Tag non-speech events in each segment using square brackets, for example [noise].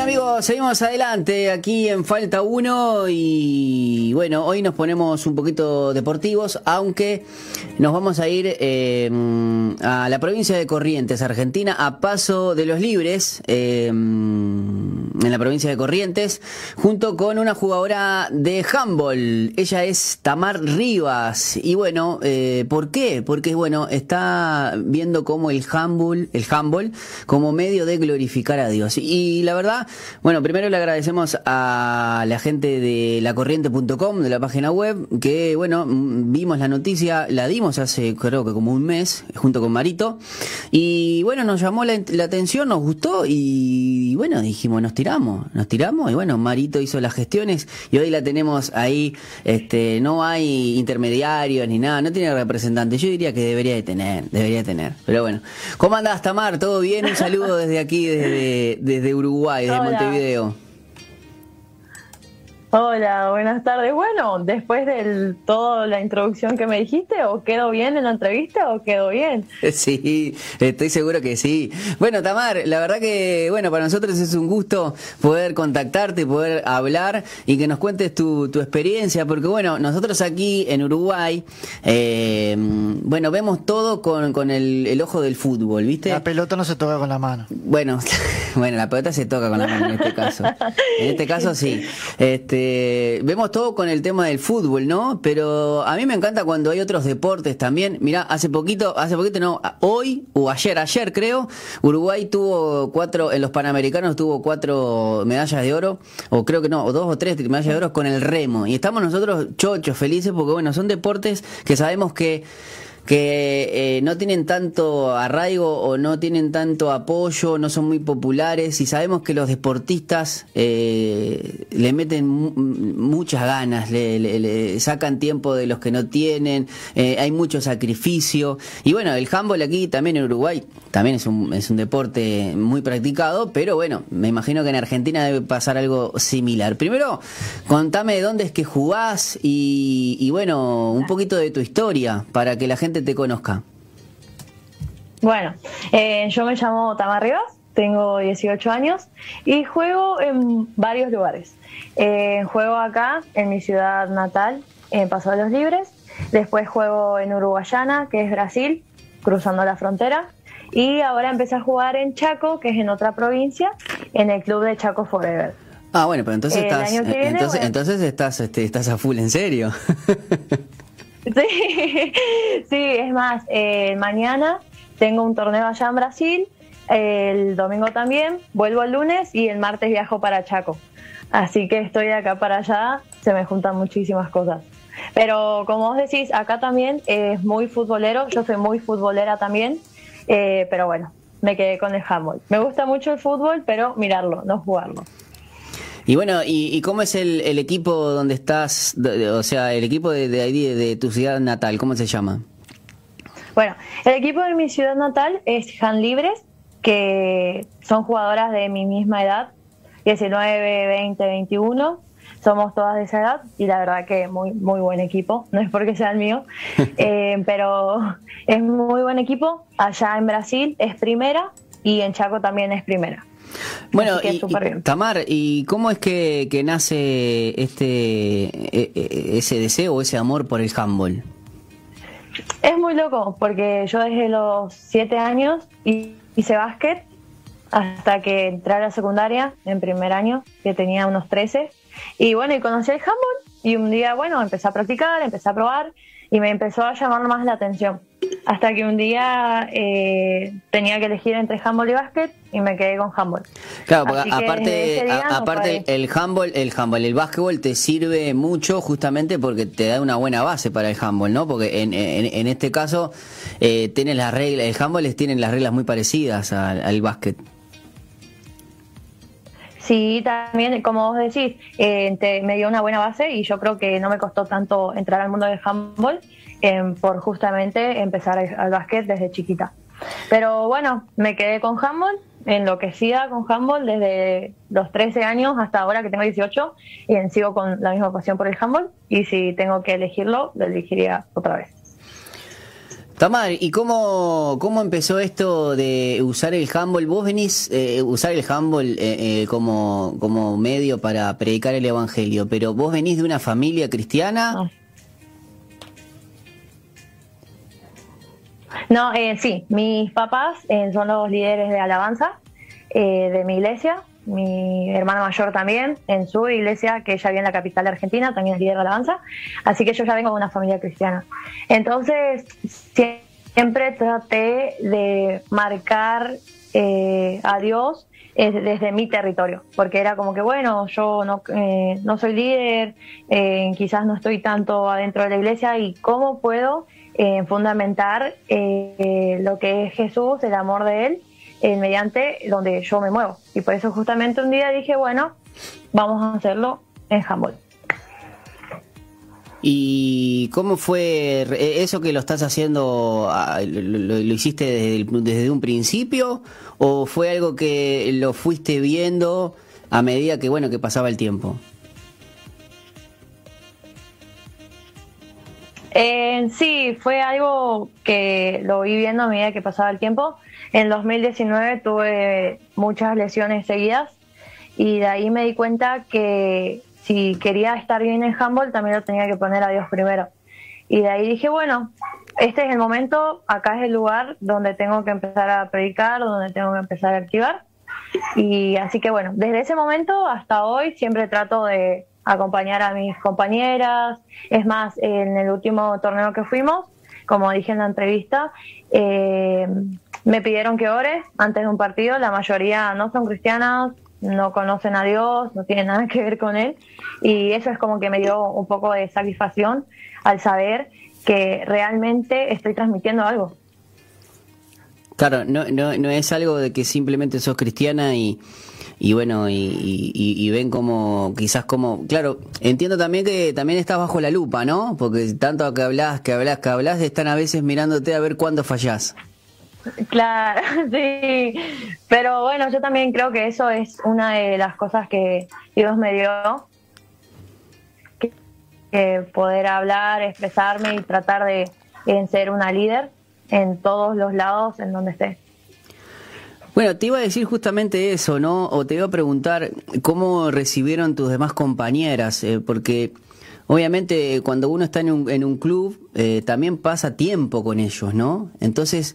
Bien amigos, seguimos adelante aquí en Falta 1 y bueno, hoy nos ponemos un poquito deportivos, aunque nos vamos a ir eh, a la provincia de Corrientes, Argentina, a paso de los libres, eh, en la provincia de Corrientes, junto con una jugadora de handball. Ella es Tamar Rivas y bueno, eh, ¿por qué? Porque bueno, está viendo como el handball, el handball como medio de glorificar a Dios. Y la verdad bueno, primero le agradecemos a la gente de lacorriente.com, de la página web, que, bueno, vimos la noticia, la dimos hace creo que como un mes, junto con Marito, y bueno, nos llamó la, atención, nos gustó, y, bueno, dijimos, nos tiramos, nos tiramos, y bueno, Marito hizo las gestiones, y hoy la tenemos ahí, este, no hay intermediarios ni nada, no tiene representante, yo diría que debería de tener, debería de tener, pero bueno. ¿Cómo andás, Tamar? ¿Todo bien? Un saludo desde aquí, desde, desde Uruguay, desde Montevideo. Hola, buenas tardes. Bueno, después de toda la introducción que me dijiste, ¿o quedó bien en la entrevista o quedó bien? [laughs] Sí, estoy seguro que sí. Bueno, Tamar, la verdad que, bueno, para nosotros es un gusto poder contactarte, poder hablar y que nos cuentes tu, tu experiencia, porque bueno, nosotros aquí en Uruguay, eh, bueno, vemos todo con, con el, el, ojo del fútbol, ¿viste? La pelota no se toca con la mano. Bueno, [laughs] bueno, la pelota se toca con la mano en este caso. En este caso sí. [laughs] Este, eh, vemos todo con el tema del fútbol, ¿no? Pero a mí me encanta cuando hay otros deportes también. Mirá, hace poquito, hace poquito no, hoy o ayer, ayer creo, Uruguay tuvo cuatro, en los Panamericanos tuvo cuatro medallas de oro, o creo que no, o dos o tres medallas de oro con el remo. Y estamos nosotros chochos, felices, porque bueno, son deportes que sabemos que que eh, no tienen tanto arraigo o no tienen tanto apoyo, no son muy populares y sabemos que los deportistas eh, le meten muchas ganas, le, sacan tiempo de los que no tienen, eh, hay mucho sacrificio y bueno, el handball aquí también en Uruguay también es un, es un deporte muy practicado, pero bueno, me imagino que en Argentina debe pasar algo similar. Primero, contame de dónde es que jugás y, y bueno, un poquito de tu historia para que la gente te conozca? Bueno, eh, yo me llamo Tamar Rivas, tengo 18 años y juego en varios lugares. Eh, juego acá, en mi ciudad natal, en Paso de los Libres. Después juego en Uruguayana, que es Brasil, cruzando la frontera. Y ahora empecé a jugar en Chaco, que es en otra provincia, en el club de Chaco Forever. Ah, bueno, pero entonces estás, entonces, entonces estás, este, estás a full, en serio. [laughs] [laughs] Sí, sí, es más, eh, mañana tengo un torneo allá en Brasil, el domingo también, vuelvo el lunes y el martes viajo para Chaco. Así que estoy de acá para allá, se me juntan muchísimas cosas. Pero como vos decís, acá también es muy futbolero, yo soy muy futbolera también, eh, pero bueno, me quedé con el handball. Me gusta mucho el fútbol, pero mirarlo, no jugarlo. Y bueno, ¿y, cómo es el, equipo donde estás, o sea, el equipo de, de, de, tu ciudad natal, cómo se llama? Bueno, el equipo de mi ciudad natal es Han Libres, que son jugadoras de mi misma edad, 19, 20, 21. Somos todas de esa edad y la verdad que muy muy buen equipo. [laughs] No es porque sea el mío, [laughs] eh, pero es muy buen equipo. Allá en Brasil es primera y en Chaco también es primera. Bueno, y, Tamar, ¿y cómo es que, nace este e, e, ese deseo o ese amor por el handball? Es muy loco, porque yo desde los siete años hice básquet hasta que entré a la secundaria en primer año, que tenía unos 13. Y bueno, y conocí el handball y un día, bueno, empecé a practicar, empecé a probar y me empezó a llamar más la atención. Hasta que un día eh, tenía que elegir entre handball y básquet y me quedé con handball. Claro, porque aparte, aparte el handball, el handball, el básquetbol te sirve mucho justamente porque te da una buena base para el handball, ¿no? Porque en, en, este caso eh, tiene las reglas, el handball tienen las reglas muy parecidas al, al básquet. Sí, también, como vos decís, eh, me dio una buena base y yo creo que no me costó tanto entrar al mundo del handball eh, por justamente empezar al básquet desde chiquita. Pero bueno, me quedé con handball, enloquecida con handball desde los 13 años hasta ahora que tengo 18 y sigo con la misma pasión por el handball y si tengo que elegirlo, lo elegiría otra vez. Tamar, ¿y cómo, cómo empezó esto de usar el handball? Vos venís eh, usar el handball eh, eh, como, como medio para predicar el evangelio, pero vos venís de una familia cristiana. No, eh, sí, mis papás eh, son los líderes de alabanza de mi iglesia, mi hermano mayor también, en su iglesia, que ella vive en la capital de Argentina, también es líder de alabanza, así que yo ya vengo de una familia cristiana. Entonces, siempre traté de marcar eh, a Dios eh, desde mi territorio, porque era como que, bueno, yo no, eh, no soy líder, quizás no estoy tanto adentro de la iglesia, y cómo puedo fundamentar lo que es Jesús, el amor de Él, mediante donde yo me muevo. Y por eso justamente un día dije, bueno, vamos a hacerlo en handball. ¿Y cómo fue eso que lo estás haciendo? Ah, ¿Lo, hiciste desde, desde, un principio o fue algo que lo fuiste viendo a medida que bueno que pasaba el tiempo? Eh, sí, fue algo que lo vi viendo a medida que pasaba el tiempo. En 2019 tuve muchas lesiones seguidas y de ahí me di cuenta que si quería estar bien en handball también lo tenía que poner a Dios primero. Y de ahí dije, bueno, este es el momento, acá es el lugar donde tengo que empezar a predicar, donde tengo que empezar a activar. Y así que bueno, desde ese momento hasta hoy siempre trato de acompañar a mis compañeras. Es más, en el último torneo que fuimos, como dije en la entrevista, eh, me pidieron que ore antes de un partido, la mayoría no son cristianas, no conocen a Dios, no tienen nada que ver con Él, y eso es como que me dio un poco de satisfacción al saber que realmente estoy transmitiendo algo. Claro, no, no, no es algo de que simplemente sos cristiana y, y bueno, y, y, ven como, quizás como, claro, entiendo también que también estás bajo la lupa, ¿no? Porque tanto que hablas, que hablas, que hablas, están a veces mirándote a ver cuándo fallás. Claro, [laughs] sí. Pero bueno, yo también creo que eso es una de las cosas que Dios me dio. Que, poder hablar, expresarme y tratar de ser una líder en todos los lados en donde esté. Bueno, te iba a decir justamente eso, ¿no? O te iba a preguntar cómo recibieron tus demás compañeras, eh, porque obviamente cuando uno está en un, en un club eh, también pasa tiempo con ellos, ¿no? Entonces,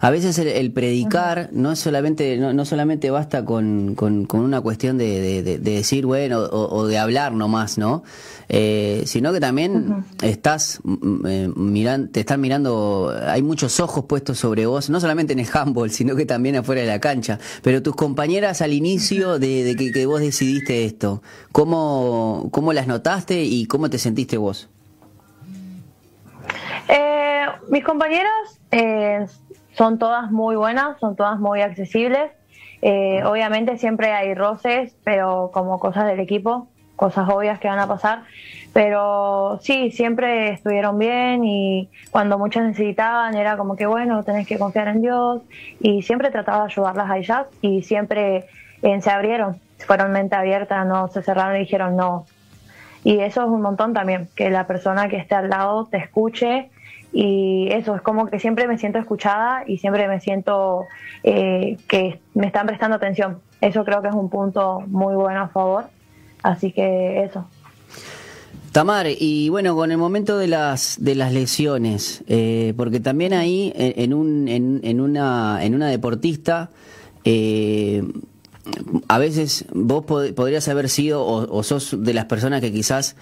a veces el, predicar no solamente no, no solamente basta con, con, una cuestión de, de, decir, bueno, o, de hablar nomás, ¿no? Eh, sino que también estás mm, eh, mirando, te están mirando, hay muchos ojos puestos sobre vos, no solamente en el handball, sino que también afuera de la cancha. Pero tus compañeras al inicio de, que, que, vos decidiste esto, ¿cómo, ¿cómo las notaste y cómo te sentiste vos? Eh, mis compañeras eh, son todas muy buenas, son todas muy accesibles. Eh, obviamente siempre hay roces, pero como cosas del equipo, cosas obvias que van a pasar. Pero sí, siempre estuvieron bien y cuando muchas necesitaban era como que bueno, tenés que confiar en Dios y siempre trataba de ayudarlas a ellas y siempre se abrieron, fueron mente abierta, no se cerraron y dijeron no, y eso es un montón también, que la persona que esté al lado te escuche y eso es como que siempre me siento escuchada y siempre me siento eh, que me están prestando atención. Eso creo que es un punto muy bueno a favor. Así que eso. Tamar, y bueno, con el momento de las de las lesiones, eh, porque también ahí en, un en, en una en una deportista eh, a veces vos podrías haber sido o, sos de las personas que quizás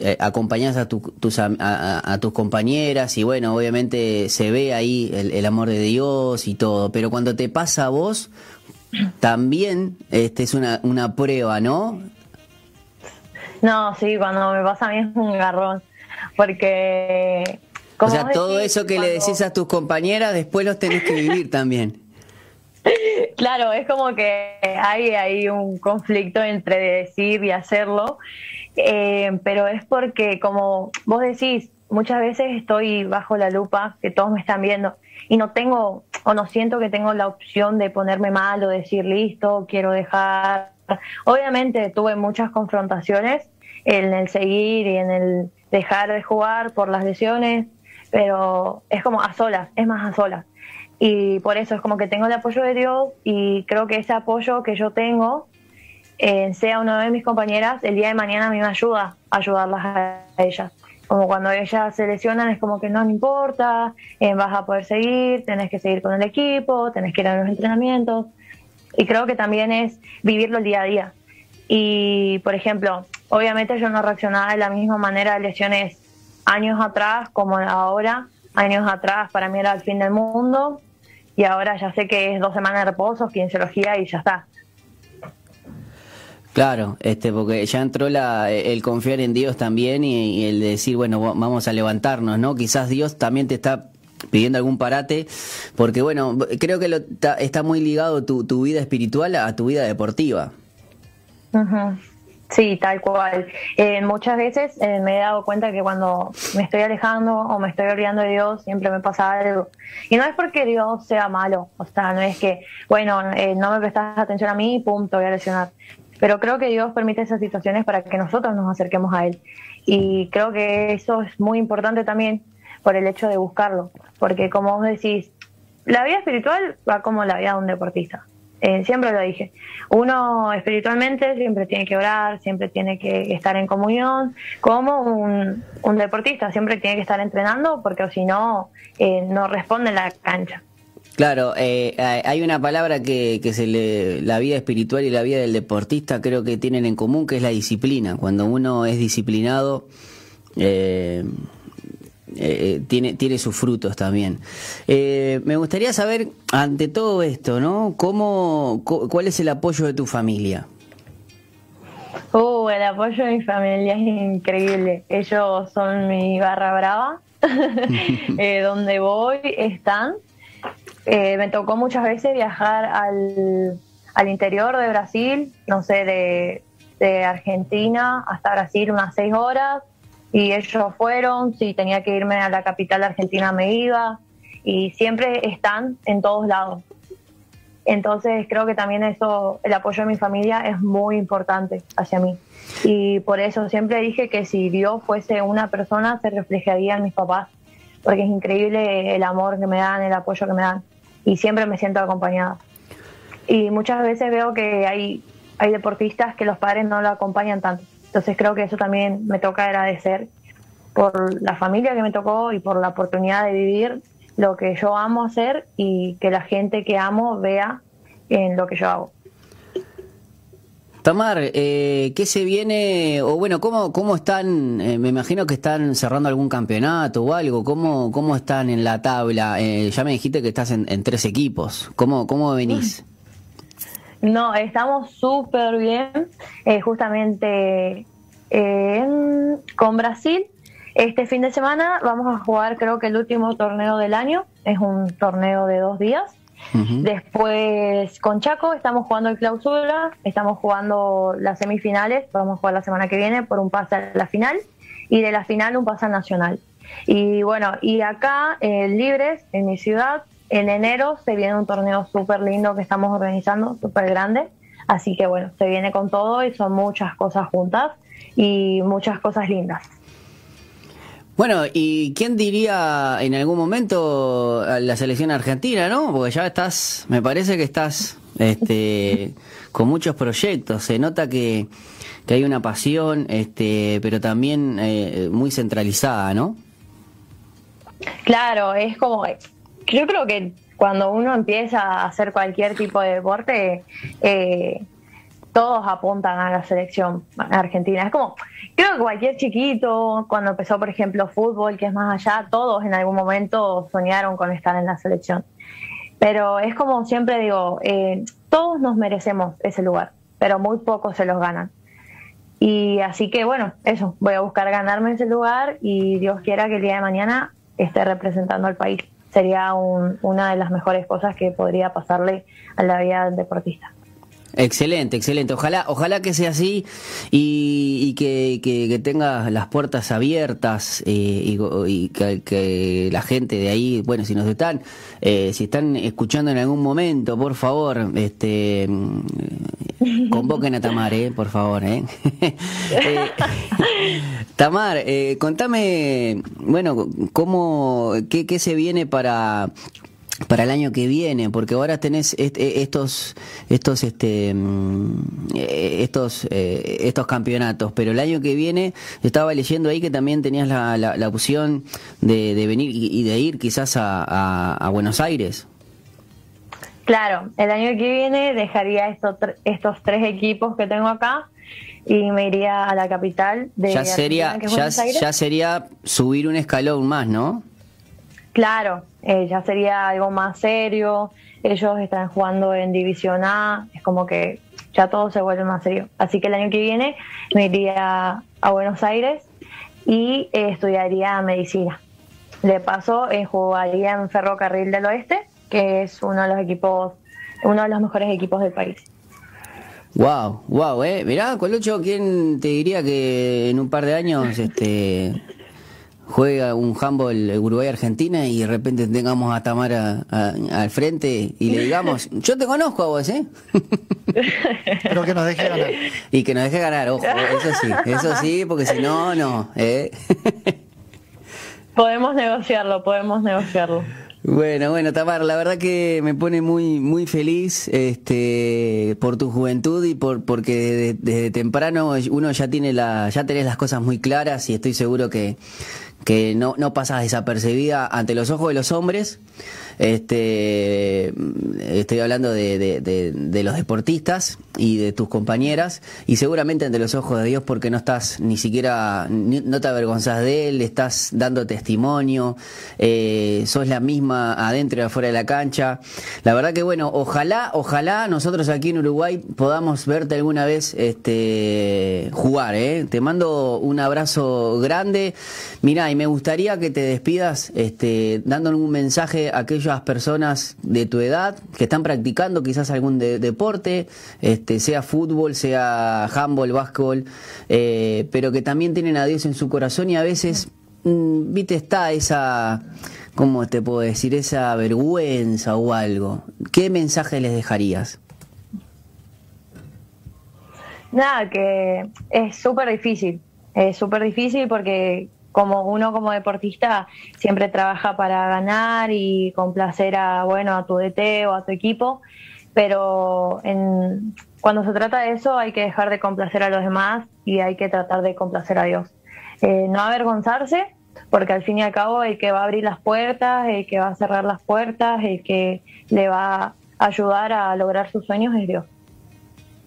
eh, acompañás a, tus, a, tus compañeras y bueno, obviamente se ve ahí el, amor de Dios y todo, pero cuando te pasa a vos, también este es una, una prueba, ¿no? No, sí, cuando me pasa a mí es un garrón, porque... O sea, todo eso que le decís a tus compañeras, después los tenés que vivir también. Claro, es como que hay, hay un conflicto entre decir y hacerlo, eh, pero es porque, como vos decís, muchas veces estoy bajo la lupa, que todos me están viendo, y no tengo, o no siento que tengo la opción de ponerme mal o decir, listo, quiero dejar. Obviamente tuve muchas confrontaciones en el seguir y en el dejar de jugar por las lesiones, pero es como a solas, es más a solas. Y por eso es como que tengo el apoyo de Dios y creo que ese apoyo que yo tengo, eh, sea una de mis compañeras, el día de mañana a mí me ayuda a ayudarlas a ellas. Como cuando ellas se lesionan es como que no, me importa, eh, vas a poder seguir, tenés que seguir con el equipo, tenés que ir a los entrenamientos. Y creo que también es vivirlo el día a día. Y, por ejemplo, obviamente yo no reaccionaba de la misma manera a lesiones años atrás como ahora. Años atrás para mí era el fin del mundo y ahora ya sé que es dos semanas de reposo, quinesiología y ya está. Claro, este, porque ya entró la, el confiar en Dios también y, el decir, bueno, vamos a levantarnos, ¿no? Quizás Dios también te está pidiendo algún parate, porque bueno, creo que lo, está, muy ligado tu, tu vida espiritual a tu vida deportiva. Sí, tal cual. Eh, muchas veces eh, me he dado cuenta que cuando me estoy alejando o me estoy olvidando de Dios, siempre me pasa algo. Y no es porque Dios sea malo, o sea, no es que, bueno, eh, no me prestas atención a mí pum, te voy a lesionar. Pero creo que Dios permite esas situaciones para que nosotros nos acerquemos a Él. Y creo que eso es muy importante también por el hecho de buscarlo. Porque como vos decís, la vida espiritual va como la vida de un deportista. Eh, siempre lo dije. Uno espiritualmente siempre tiene que orar, siempre tiene que estar en comunión, como un, deportista siempre tiene que estar entrenando porque si no, eh, no responde la cancha. Claro, eh, hay una palabra que, que se le, la vida espiritual y la vida del deportista creo que tienen en común, que es la disciplina. Cuando uno es disciplinado, eh, eh, tiene, tiene sus frutos también. me gustaría saber, ante todo esto, ¿no? ¿Cómo, ¿Cuál es el apoyo de tu familia? Uh, el apoyo de mi familia es increíble. Ellos son mi barra brava. [laughs] [laughs] donde voy están eh, me tocó muchas veces viajar al, al, interior de Brasil, no sé, de, de, Argentina hasta Brasil unas seis horas, y ellos fueron, si tenía que irme a la capital Argentina me iba, y siempre están en todos lados. Entonces creo que también eso, el apoyo de mi familia es muy importante hacia mí. Y por eso siempre dije que si Dios fuese una persona, se reflejaría en mis papás, porque es increíble el amor que me dan, el apoyo que me dan y siempre me siento acompañada. Y muchas veces veo que hay, hay deportistas que los padres no lo acompañan tanto. Entonces creo que eso también me toca agradecer por la familia que me tocó y por la oportunidad de vivir lo que yo amo hacer y que la gente que amo vea en lo que yo hago. Tamar, eh, ¿qué se viene? O bueno, ¿cómo, cómo están? Eh, me imagino que están cerrando algún campeonato o algo. ¿Cómo, cómo están en la tabla? Eh, ya me dijiste que estás en, tres equipos. ¿Cómo, cómo venís? No, estamos súper bien. Eh, justamente con Brasil, este fin de semana vamos a jugar creo que el último torneo del año. Es un torneo de dos días Después con Chaco estamos jugando el clausura, estamos jugando las semifinales, vamos a jugar la semana que viene por un pase a la final y de la final un pase nacional. Y bueno, y acá en Libres, en mi ciudad, en enero se viene un torneo súper lindo que estamos organizando, súper grande. Así que bueno, se viene con todo y son muchas cosas juntas y muchas cosas lindas. Bueno, ¿y quién diría en algún momento la selección argentina, no? Porque ya estás, me parece que estás este, [laughs] con muchos proyectos. Se nota que, que hay una pasión, este, pero también eh, muy centralizada, ¿no? Claro, es como, yo creo que cuando uno empieza a hacer cualquier tipo de deporte, eh, todos apuntan a la selección argentina. Es como, creo que cualquier chiquito, cuando empezó, por ejemplo, fútbol, que es más allá, todos en algún momento soñaron con estar en la selección. Pero es como siempre digo, eh, todos nos merecemos ese lugar, pero muy pocos se los ganan. Y así que bueno, eso, voy a buscar ganarme ese lugar y Dios quiera que el día de mañana esté representando al país. Sería una de las mejores cosas que podría pasarle a la vida del deportista. Excelente, excelente. Ojalá, ojalá que sea así y, que, que, tenga las puertas abiertas eh, y, que, la gente de ahí, bueno, si nos están, eh, si están escuchando en algún momento, por favor, este, convoquen a Tamar, eh, por favor. Eh. [laughs] eh [laughs] Tamar, eh, contame, bueno, cómo, qué, se viene para para el año que viene, porque ahora tenés e, estos estos este mm, eh, estos eh, estos campeonatos, pero el año que viene estaba leyendo ahí que también tenías la, la, opción de, de, venir y de ir quizás a, a, Buenos Aires. Claro, el año que viene dejaría estos estos tres equipos que tengo acá y me iría a la capital de ya sería ya, ya sería subir un escalón más, ¿no? Claro, eh, ya sería algo más serio. Ellos están jugando en División A, es como que ya todo se vuelve más serio. Así que el año que viene me iría a Buenos Aires y eh, estudiaría medicina. De paso, eh, jugaría en Ferrocarril del Oeste, que es uno de los equipos, uno de los mejores equipos del país. Wow, wow, eh. Mirá, Colucho, ¿quién te diría que en un par de años [laughs] este juega un handball Uruguay-Argentina y de repente tengamos a Tamara al frente y le digamos, yo te conozco a vos, ¿eh? [laughs] Pero que nos deje ganar. Y que nos deje ganar, ojo, eso sí, eso sí, porque si no, no, ¿eh? [laughs] Podemos negociarlo, podemos negociarlo. Bueno, bueno, Tamara, la verdad que me pone muy muy feliz este por tu juventud y por porque desde, temprano uno ya tiene la ya tenés las cosas muy claras y estoy seguro que que no, no pasas desapercibida ante los ojos de los hombres. Este, estoy hablando de, los deportistas y de tus compañeras y seguramente ante los ojos de Dios porque no estás ni siquiera, no te avergonzás de Él, estás dando testimonio, eh, sos la misma adentro y afuera de la cancha. La verdad que bueno, ojalá, ojalá nosotros aquí en Uruguay podamos verte alguna vez este, jugar. ¿eh? Te mando un abrazo grande. Mira, y me gustaría que te despidas este, dando un mensaje a personas de tu edad que están practicando quizás algún deporte, este, sea fútbol, sea handball, básquetbol, eh, pero que también tienen a Dios en su corazón y a veces, mm, viste, está esa, ¿cómo te puedo decir? Esa vergüenza o algo. ¿Qué mensaje les dejarías? Nada, que es súper difícil. Es súper difícil porque como uno como deportista siempre trabaja para ganar y complacer a bueno a tu DT o a tu equipo, pero en, cuando se trata de eso hay que dejar de complacer a los demás y hay que tratar de complacer a Dios. Eh, no avergonzarse, porque al fin y al cabo el que va a abrir las puertas, el que va a cerrar las puertas, el que le va a ayudar a lograr sus sueños es Dios.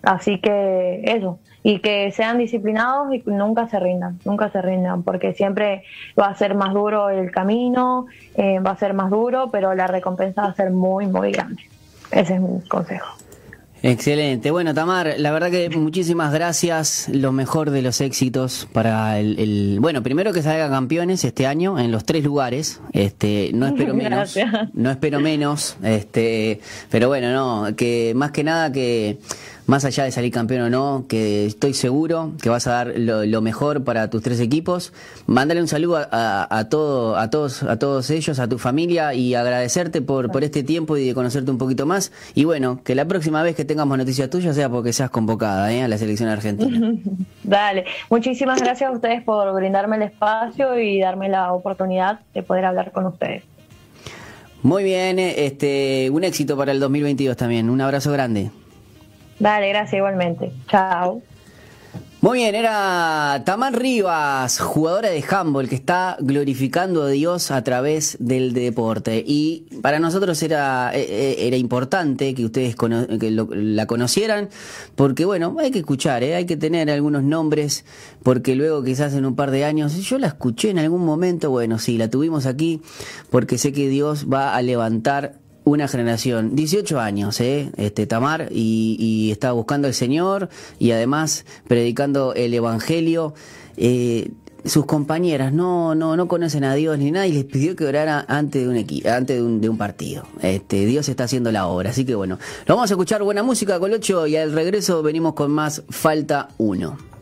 Así que eso, y que sean disciplinados y nunca se rindan, nunca se rindan, porque siempre va a ser más duro el camino, eh, va a ser más duro, pero la recompensa va a ser muy, muy grande. Ese es mi consejo. Excelente. Bueno, Tamar, la verdad que muchísimas gracias. Lo mejor de los éxitos para el, bueno, primero que salgan campeones este año en los tres lugares. Este, no espero [laughs] menos. No espero menos. Este, pero bueno, no, que más que nada que más allá de salir campeón o no, que estoy seguro que vas a dar lo, mejor para tus tres equipos. Mándale un saludo a, todo, a, todos, a todos ellos, a tu familia y agradecerte por, por este tiempo y de conocerte un poquito más. Y bueno, que la próxima vez que tengamos noticias tuyas sea porque seas convocada ¿eh? a la selección argentina. [laughs] Dale, muchísimas gracias a ustedes por brindarme el espacio y darme la oportunidad de poder hablar con ustedes. Muy bien, este, un éxito para el 2022 también. Un abrazo grande. Dale, gracias igualmente. Chao. Muy bien, era Tamar Rivas, jugadora de handball que está glorificando a Dios a través del deporte. Y para nosotros era, eh, eh, era importante que ustedes la conocieran, porque bueno, hay que escuchar, ¿eh? hay que tener algunos nombres, porque luego quizás en un par de años, yo la escuché en algún momento, bueno, sí, la tuvimos aquí, porque sé que Dios va a levantar una generación, 18 años, ¿eh? este Tamar, y, está buscando al Señor y además predicando el Evangelio. Eh, sus compañeras no, no, no conocen a Dios ni nada y les pidió que orara antes de un equipo, antes de un, partido. Este, Dios está haciendo la obra, así que bueno, vamos a escuchar buena música, Colocho, y al regreso venimos con más Falta 1.